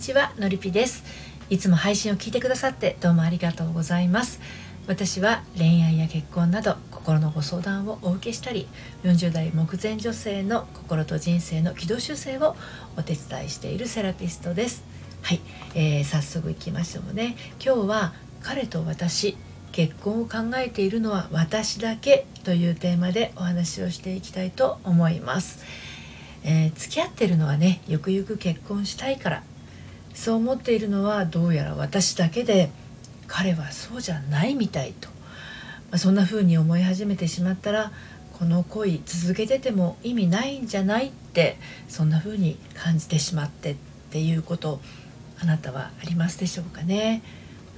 ちはのりぴです。いつも配信を聞いてくださってどうもありがとうございます。私は恋愛や結婚など心のご相談をお受けしたり40代目前女性の心と人生の軌道修正をお手伝いしているセラピストです。はい、えー、早速いきましょうね。今日は彼と私結婚を考えているのは私だけというテーマでお話をしていきたいと思います、えー、付き合ってるのはねゆくゆく結婚したいからそう思っているのはどうやら私だけで彼はそうじゃないみたいと、まあ、そんな風に思い始めてしまったらこの恋続けてても意味ないんじゃないってそんな風に感じてしまってっていうことあなたはありますでしょうかね。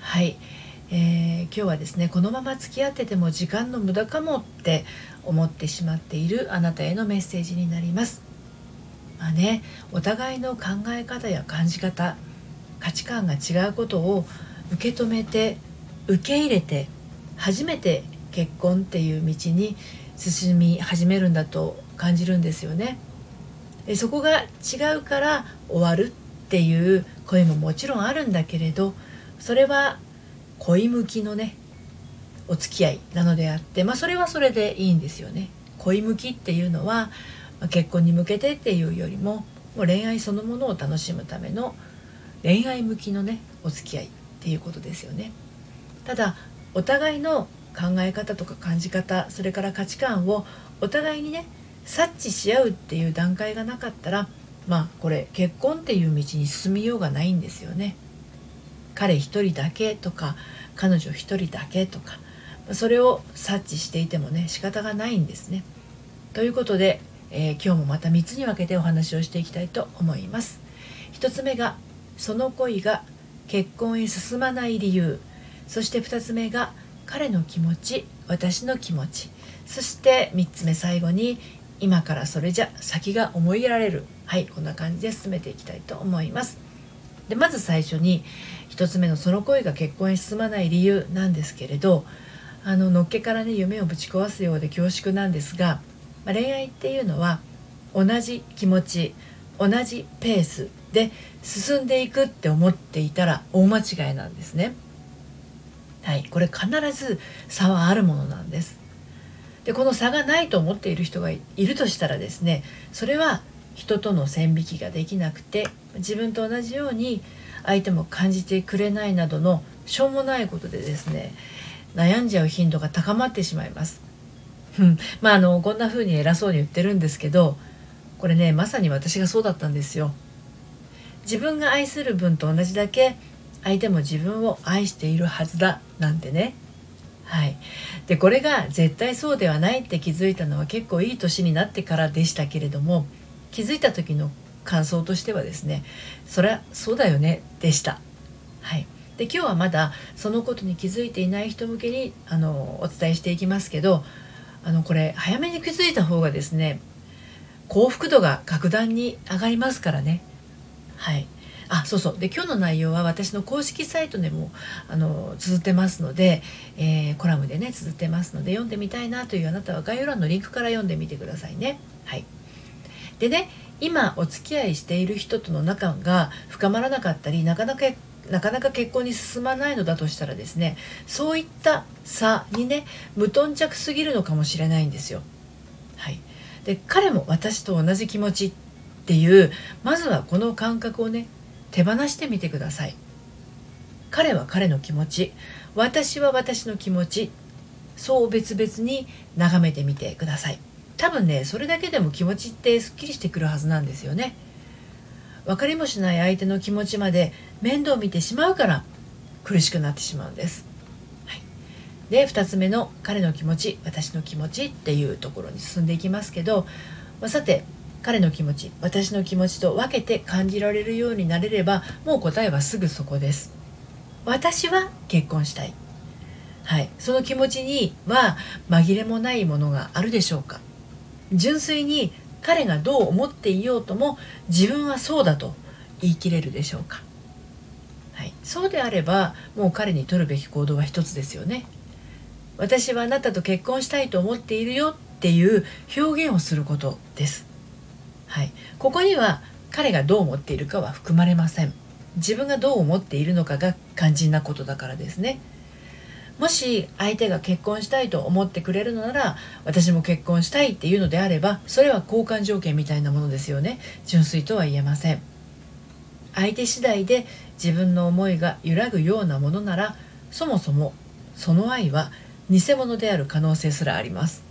はい、えー、今日はですねこのまま付き合ってても時間の無駄かもって思ってしまっているあなたへのメッセージになります。まあねお互いの考え方や感じ方価値観が違うことを受け止めて受け入れて初めて結婚っていう道に進み始めるんだと感じるんですよね。でそこが違うから終わるっていう声ももちろんあるんだけれどそれは恋向きのねお付き合いなのであって、まあ、それはそれでいいんですよね。恋向きっていうのは結婚に向けてっていうよりももう恋愛そのものを楽しむための恋愛向きのねお付き合いっていうことですよね。ただお互いの考え方とか感じ方それから価値観をお互いにね察知し合うっていう段階がなかったらまあこれ結婚っていう道に進みようがないんですよね。彼一人だけとか彼女一人だけとかそれを察知していてもね仕方がないんですね。ということでえー、今日もまた3つに分けてお話をしていきたいと思います。1つ目がその恋が結婚へ進まない理由。そして2つ目が彼の気持ち私の気持ち。そして3つ目最後に今からそれじゃ先が思いやられる。はいこんな感じで進めていきたいと思います。でまず最初に1つ目のその恋が結婚へ進まない理由なんですけれどあののっけからね夢をぶち壊すようで恐縮なんですがまあ、恋愛っていうのは同じ気持ち同じペースで進んでいくって思っていたら大間違いなんですね。はい、これ必ず差はあるものなんです。でこの差がないと思っている人がいるとしたらですねそれは人との線引きができなくて自分と同じように相手も感じてくれないなどのしょうもないことでですね悩んじゃう頻度が高まってしまいます。まああのこんな風に偉そうに言ってるんですけどこれねまさに私がそうだったんですよ。自分が愛する分と同じだけ相手も自分を愛しているはずだなんてね。はい。でこれが絶対そうではないって気づいたのは結構いい年になってからでしたけれども気づいた時の感想としてはですねそりゃそうだよねでした。はい。で今日はまだそのことに気づいていない人向けにあのお伝えしていきますけどあのこれ早めに気づいた方がですね幸福度が格段に上がりますからね。はい。あそうそう。で今日の内容は私の公式サイトでもあの綴ってますので、えー、コラムでね綴ってますので読んでみたいなというあなたは概要欄のリンクから読んでみてくださいね。はい。でね今お付き合いしている人との仲が深まらなかったりなかなかなかなか結婚に進まないのだとしたらですねそういった差にね無頓着すぎるのかもしれないんですよ。はい、で彼も私と同じ気持ちっていうまずはこの感覚をね手放してみてください。彼は彼の気持ち私は私の気持ちそう別々に眺めてみてください多分ねそれだけでも気持ちってすっきりしてくるはずなんですよね分かりもしない相手の気持ちまで面倒見てしまうから苦しくなってしまうんです。で2つ目の彼の気持ち私の気持ちっていうところに進んでいきますけど、まあ、さて彼の気持ち私の気持ちと分けて感じられるようになれればもう答えはすぐそこです。私は結婚したい。はい、その気持ちには紛れもないものがあるでしょうか純粋に彼がどう思っていようとも自分はそうだと言い切れるでしょうか、はい、そうであればもう彼に取るべき行動は一つですよね。私はあなたと結婚したいと思っているよっていう表現をすることです、はい、ここには彼がどう思っているかは含まれません。自分がどう思っているのかが肝心なことだからですね。もし相手が結婚したいと思ってくれるのなら私も結婚したいっていうのであればそれは交換条件みたいなものですよね。純粋とは言えません。相手次第で自分の思いが揺らぐようなものならそもそもその愛は偽物である可能性すらあります。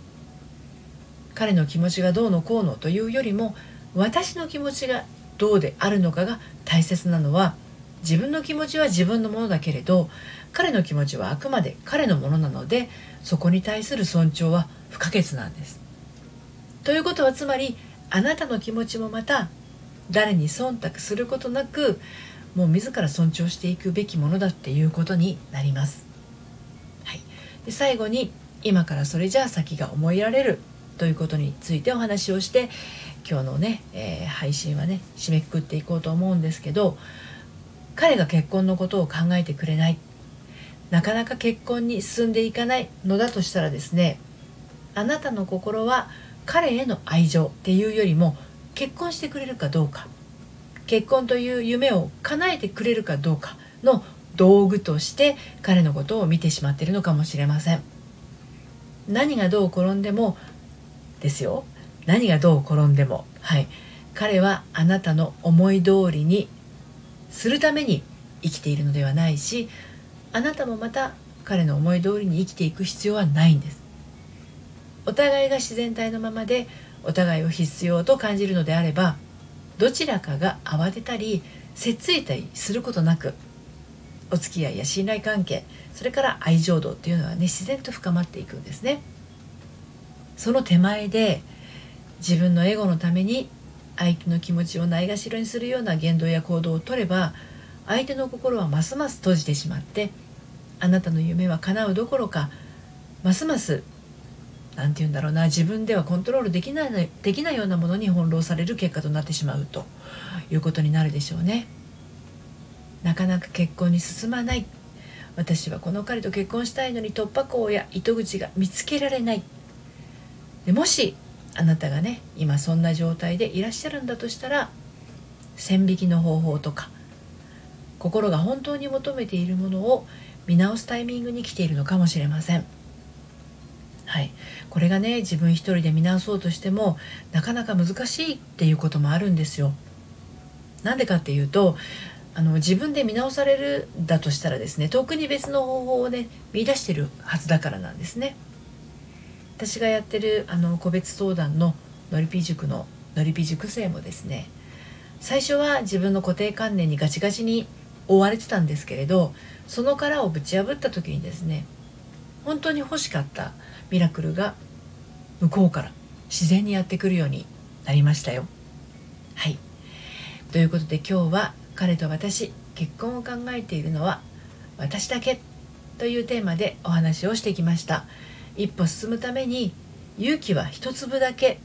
彼の気持ちがどうのこうのというよりも私の気持ちがどうであるのかが大切なのは自分の気持ちは自分のものだけれど彼の気持ちはあくまで彼のものなのでそこに対する尊重は不可欠なんです。ということはつまりあなたの気持ちもまた誰に忖度することなくもう自ら尊重していくべきものだっていうことになります。はい、で最後に今からそれじゃあ先が思いられるということについてお話をして今日のね、えー、配信はね締めくくっていこうと思うんですけど彼が結婚のことを考えてくれない。なかなか結婚に進んでいかないのだとしたらですねあなたの心は彼への愛情っていうよりも結婚してくれるかどうか。結婚という夢を叶えてくれるかどうかの道具として彼のことを見てしまっているのかもしれません。何がどう転んでもですよ。何がどう転んでも。はい。彼はあなたの思い通りにするために生きているのではないしあなたもまた彼の思い通りに生きていく必要はないんです。お互いが自然体のままでお互いを必要と感じるのであればどちらかが慌てたりせっついたりすることなくお付き合いや信頼関係それから愛情度っていうのはね自然と深まっていくんですね。その手前で自分のエゴのために相手の気持ちをないがしろにするような言動や行動をとれば相手の心はますます閉じてしまってあなたの夢は叶うどころかますます何て言うんだろうな自分ではコントロールできないできないようなものに翻弄される結果となってしまうということになるでしょうね。なかなか結婚に進まない私はこの彼と結婚したいのに突破口や糸口が見つけられないでもしあなたがね今そんな状態でいらっしゃるんだとしたら線引きの方法とか心が本当に求めているものを見直すタイミングに来ているのかもしれません。はい、これがね自分一人で見直そうとしてもなかなか難しいっていうこともあるんですよ。なんでかっていうとあの自分で見直されるだとしたらですね特に別の方法をね見出してるはずだからなんですね。私がやってるあの個別相談ののりぴ塾ののりぴ塾生もですね最初は自分の固定観念にガチガチに追われてたんですけれどその殻をぶち破った時にですね本当に欲しかったミラクルが向こうから自然にやってくるようになりましたよ。はいということで今日は彼と私結婚を考えているのは私だけというテーマでお話をしてきました一歩進むために勇気は一粒だけ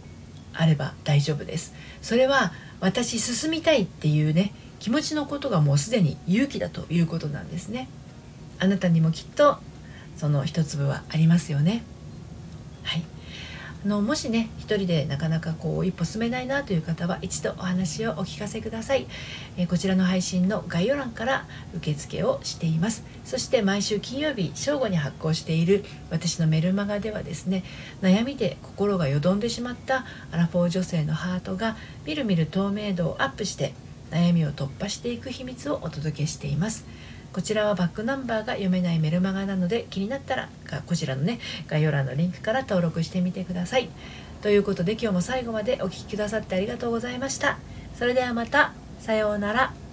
あれば大丈夫です。それは私進みたいっていうね気持ちのことがもうすでに勇気だということなんですね。あなたにもきっとその一粒はありますよね。はい。のもしね一人でなかなかこう一歩進めないなという方は一度お話をお聞かせください、え、こちらの配信の概要欄から受付をしています。そして毎週金曜日正午に発行している私のメルマガではですね悩みで心がよどんでしまったアラフォー女性のハートがみるみる透明度をアップして悩みを突破していく秘密をお届けしています。こちらはバックナンバーが読めないメルマガなので気になったらこちらのね概要欄のリンクから登録してみてください。ということで今日も最後までお聴きくださってありがとうございました。それではまた。さようなら。